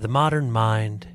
The modern mind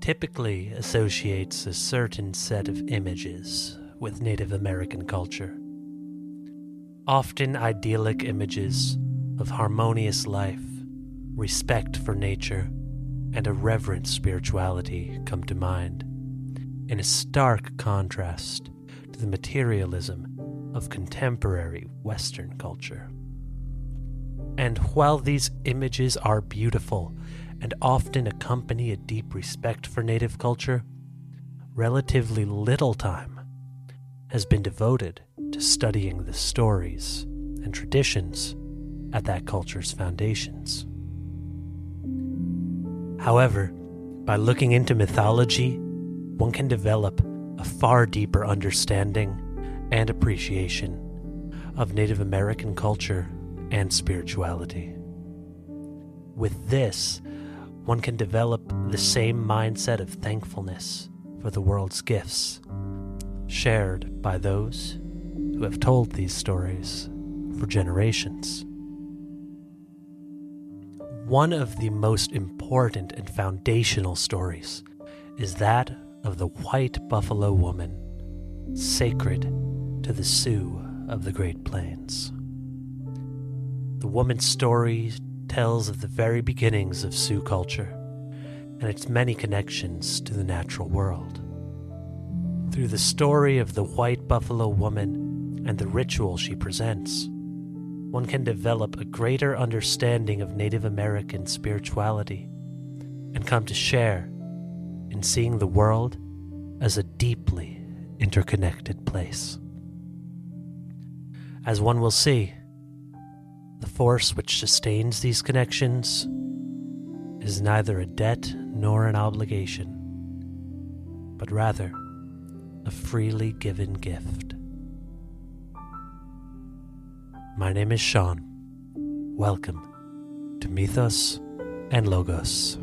typically associates a certain set of images with Native American culture. Often idyllic images of harmonious life, respect for nature, and a reverent spirituality come to mind, in a stark contrast to the materialism of contemporary Western culture. And while these images are beautiful and often accompany a deep respect for Native culture, relatively little time has been devoted to studying the stories and traditions at that culture's foundations. However, by looking into mythology, one can develop a far deeper understanding and appreciation of Native American culture and spirituality. With this, one can develop the same mindset of thankfulness for the world's gifts, shared by those who have told these stories for generations. One of the most important and foundational stories is that of the white buffalo woman, sacred to the Sioux of the Great Plains. The woman's story tells of the very beginnings of Sioux culture and its many connections to the natural world. Through the story of the white buffalo woman and the ritual she presents, one can develop a greater understanding of Native American spirituality and come to share in seeing the world as a deeply interconnected place. As one will see, the force which sustains these connections is neither a debt nor an obligation, but rather a freely given gift. My name is Sean. Welcome to Mythos and Logos.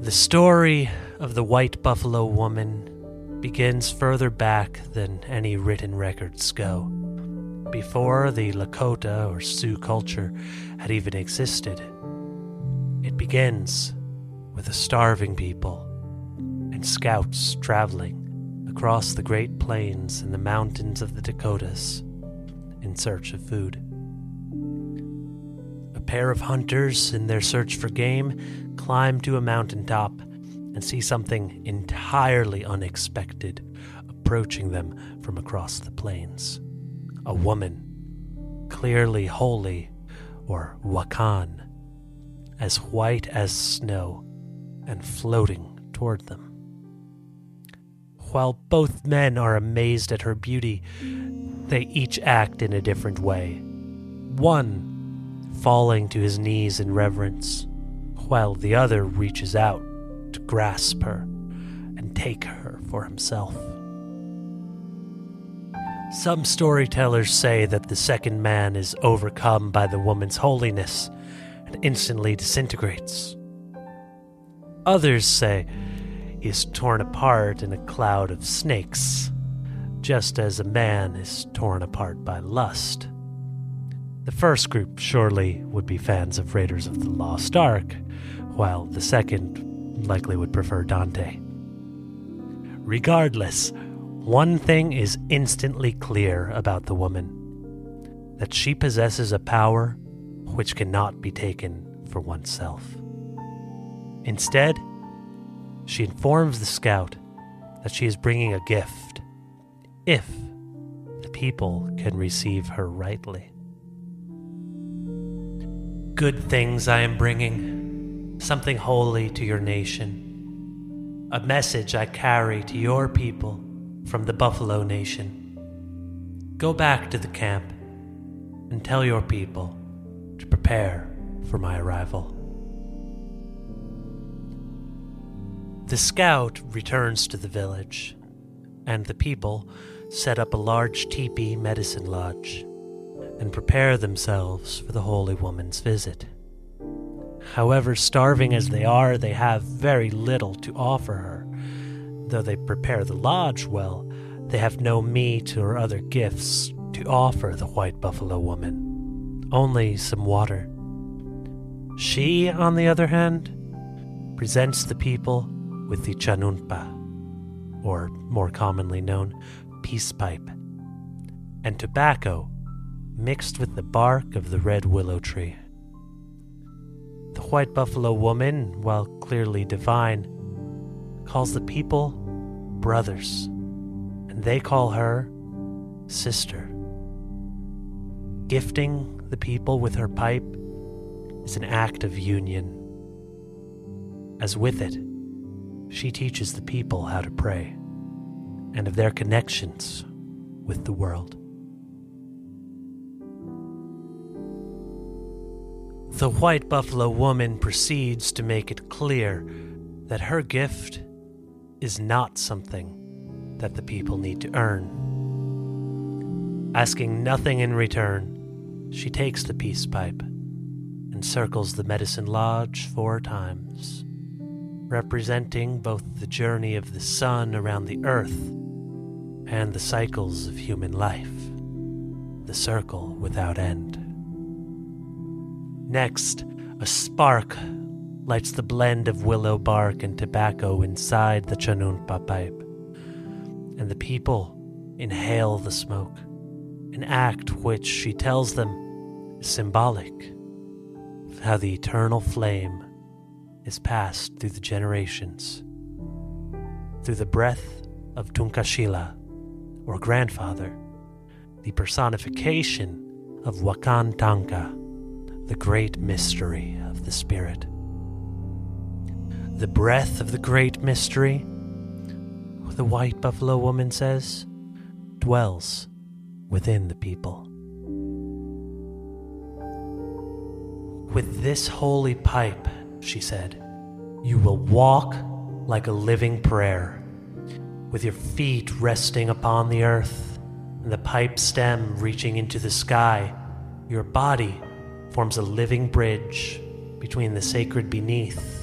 The story of the white buffalo woman begins further back than any written records go before the Lakota or Sioux culture had even existed. It begins with a starving people and scouts traveling across the Great Plains and the mountains of the Dakotas in search of food. A pair of hunters, in their search for game, climb to a mountaintop and see something entirely unexpected approaching them from across the plains a woman, clearly holy, or Wakan, as white as snow and floating toward them. While both men are amazed at her beauty, they each act in a different way. One falling to his knees in reverence, while the other reaches out to grasp her and take her for himself. Some storytellers say that the second man is overcome by the woman's holiness and instantly disintegrates. Others say he is torn apart in a cloud of snakes, just as a man is torn apart by lust. The first group surely would be fans of Raiders of the Lost Ark, while the second likely would prefer Dante. Regardless, one thing is instantly clear about the woman that she possesses a power which cannot be taken for oneself. Instead, she informs the scout that she is bringing a gift if the people can receive her rightly. Good things I am bringing, something holy to your nation, a message I carry to your people from the Buffalo Nation. Go back to the camp and tell your people to prepare for my arrival. The scout returns to the village, and the people set up a large teepee medicine lodge and prepare themselves for the holy woman's visit. However, starving as they are, they have very little to offer her though they prepare the lodge well, they have no meat or other gifts to offer the white buffalo woman, only some water. She, on the other hand, presents the people with the chanunpa, or more commonly known, peace pipe, and tobacco mixed with the bark of the red willow tree. The white buffalo woman, while clearly divine, calls the people brothers, and they call her sister. Gifting the people with her pipe is an act of union. As with it, she teaches the people how to pray and of their connections with the world. The white buffalo woman proceeds to make it clear that her gift is not something that the people need to earn. Asking nothing in return, she takes the peace pipe and circles the medicine lodge four times, representing both the journey of the sun around the earth and the cycles of human life, the circle without end. Next, a spark lights the blend of willow bark and tobacco inside the chanunpa pipe, and the people inhale the smoke, an act which she tells them is symbolic of how the eternal flame is passed through the generations. Through the breath of Tunkashila, or grandfather, the personification of Wakan Tanka the great mystery of the Spirit. The breath of the great mystery, the white buffalo woman says, dwells within the people. With this holy pipe, she said, you will walk like a living prayer, with your feet resting upon the earth, and the pipe stem reaching into the sky, your body forms a living bridge between the sacred beneath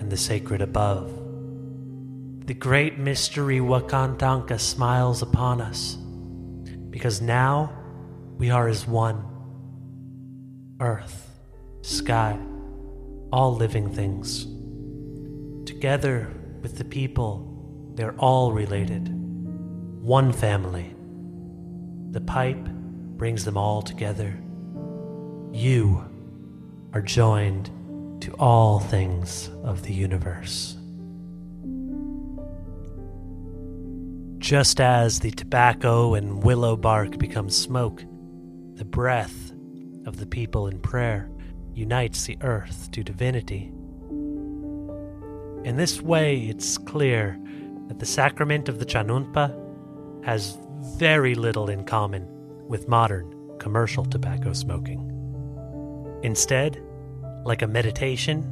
and the sacred above. The great mystery Wakantanka smiles upon us because now we are as one earth, sky, all living things. Together with the people, they're all related. One family. The pipe brings them all together. You are joined to all things of the universe. Just as the tobacco and willow bark become smoke, the breath of the people in prayer unites the earth to divinity. In this way, it's clear that the sacrament of the Chanunpa has very little in common with modern commercial tobacco smoking. Instead, like a meditation,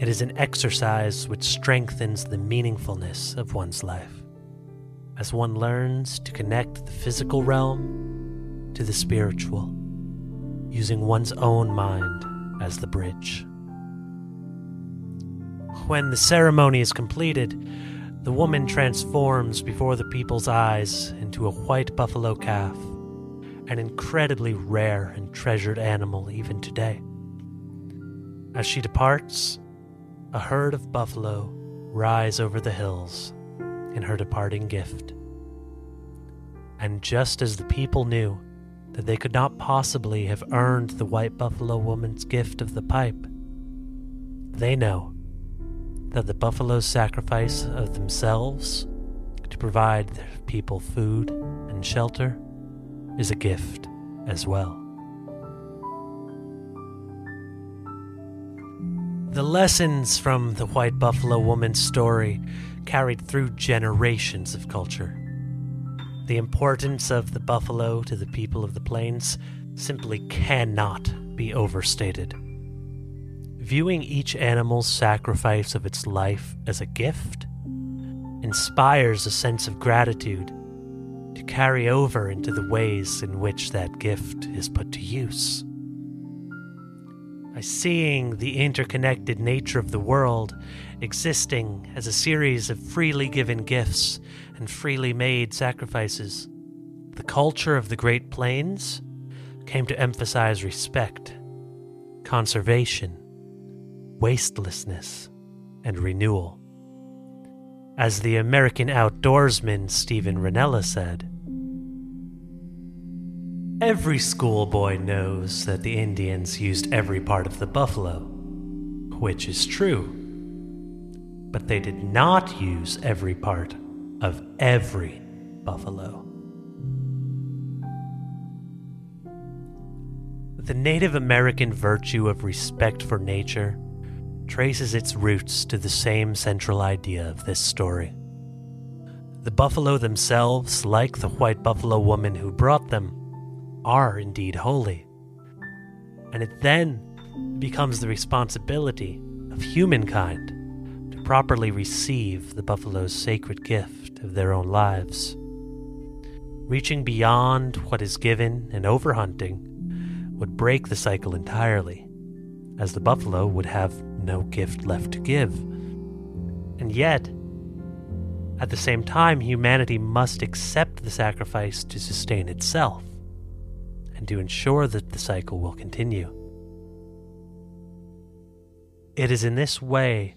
it is an exercise which strengthens the meaningfulness of one's life as one learns to connect the physical realm to the spiritual, using one's own mind as the bridge. When the ceremony is completed, the woman transforms before the people's eyes into a white buffalo calf an incredibly rare and treasured animal even today. As she departs, a herd of buffalo rise over the hills in her departing gift. And just as the people knew that they could not possibly have earned the white buffalo woman's gift of the pipe, they know that the buffalo's sacrifice of themselves to provide their people food and shelter is a gift as well. The lessons from the White Buffalo Woman's story carried through generations of culture. The importance of the buffalo to the people of the plains simply cannot be overstated. Viewing each animal's sacrifice of its life as a gift inspires a sense of gratitude to carry over into the ways in which that gift is put to use. By seeing the interconnected nature of the world existing as a series of freely given gifts and freely made sacrifices, the culture of the Great Plains came to emphasize respect, conservation, wastelessness, and renewal. As the American outdoorsman Steven Rinella said, Every schoolboy knows that the Indians used every part of the buffalo, which is true. But they did not use every part of every buffalo. The Native American virtue of respect for nature traces its roots to the same central idea of this story. The buffalo themselves, like the white buffalo woman who brought them, are indeed holy. And it then becomes the responsibility of humankind to properly receive the buffalo's sacred gift of their own lives. Reaching beyond what is given and overhunting would break the cycle entirely, as the buffalo would have no gift left to give. And yet, at the same time, humanity must accept the sacrifice to sustain itself and to ensure that the cycle will continue. It is in this way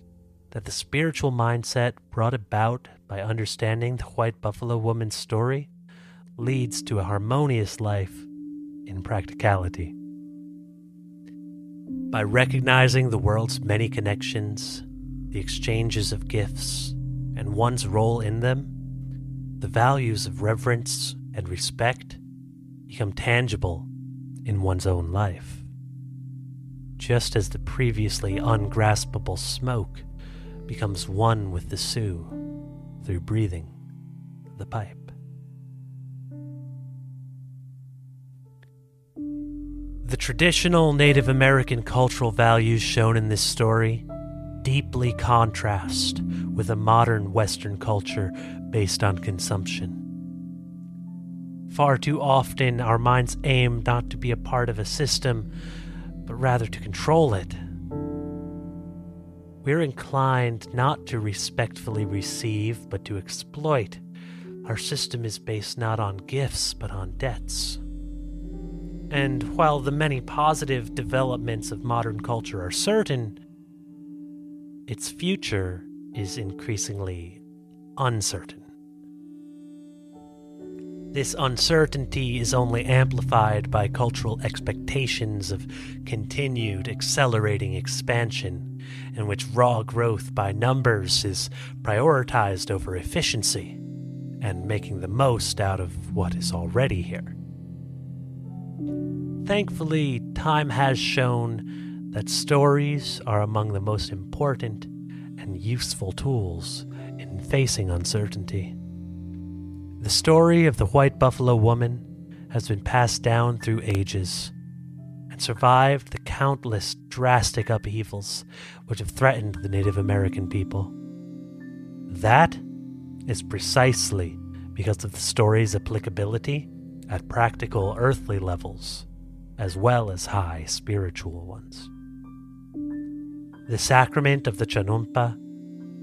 that the spiritual mindset brought about by understanding the white buffalo woman's story leads to a harmonious life in practicality. By recognizing the world's many connections, the exchanges of gifts, and one's role in them, the values of reverence and respect become tangible in one's own life. Just as the previously ungraspable smoke becomes one with the Sioux through breathing the pipe. The traditional Native American cultural values shown in this story deeply contrast with a modern Western culture based on consumption. Far too often, our minds aim not to be a part of a system, but rather to control it. We're inclined not to respectfully receive, but to exploit. Our system is based not on gifts, but on debts. And while the many positive developments of modern culture are certain, its future is increasingly uncertain. This uncertainty is only amplified by cultural expectations of continued accelerating expansion, in which raw growth by numbers is prioritized over efficiency and making the most out of what is already here. Thankfully, time has shown that stories are among the most important and useful tools in facing uncertainty. The story of the white buffalo woman has been passed down through ages and survived the countless drastic upheavals which have threatened the Native American people. That is precisely because of the story's applicability at practical earthly levels as well as high spiritual ones. The sacrament of the Chanunpa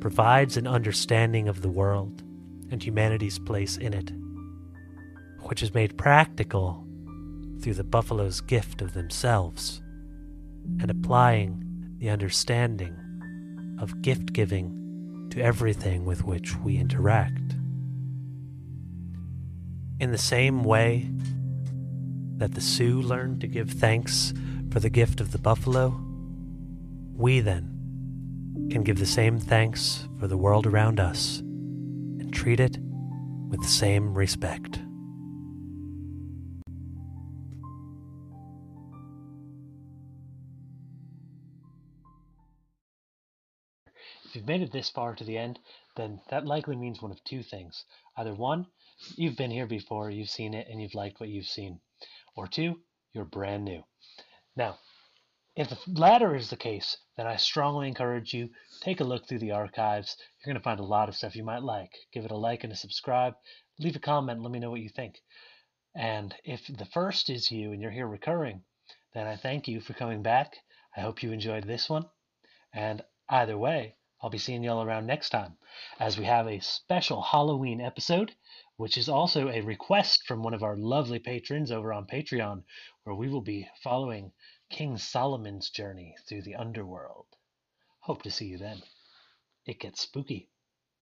provides an understanding of the world and humanity's place in it, which is made practical through the buffalo's gift of themselves and applying the understanding of gift giving to everything with which we interact. In the same way that the Sioux learned to give thanks for the gift of the buffalo, we then can give the same thanks for the world around us treat it with the same respect. If you've made it this far to the end, then that likely means one of two things. Either one, you've been here before, you've seen it, and you've liked what you've seen or two, you're brand new. Now, if the latter is the case, then I strongly encourage you take a look through the archives. You're going to find a lot of stuff you might like. Give it a like and a subscribe. Leave a comment. Let me know what you think. And if the first is you and you're here recurring, then I thank you for coming back. I hope you enjoyed this one. And either way, I'll be seeing y'all around next time as we have a special Halloween episode which is also a request from one of our lovely patrons over on Patreon, where we will be following King Solomon's journey through the underworld. Hope to see you then. It gets spooky.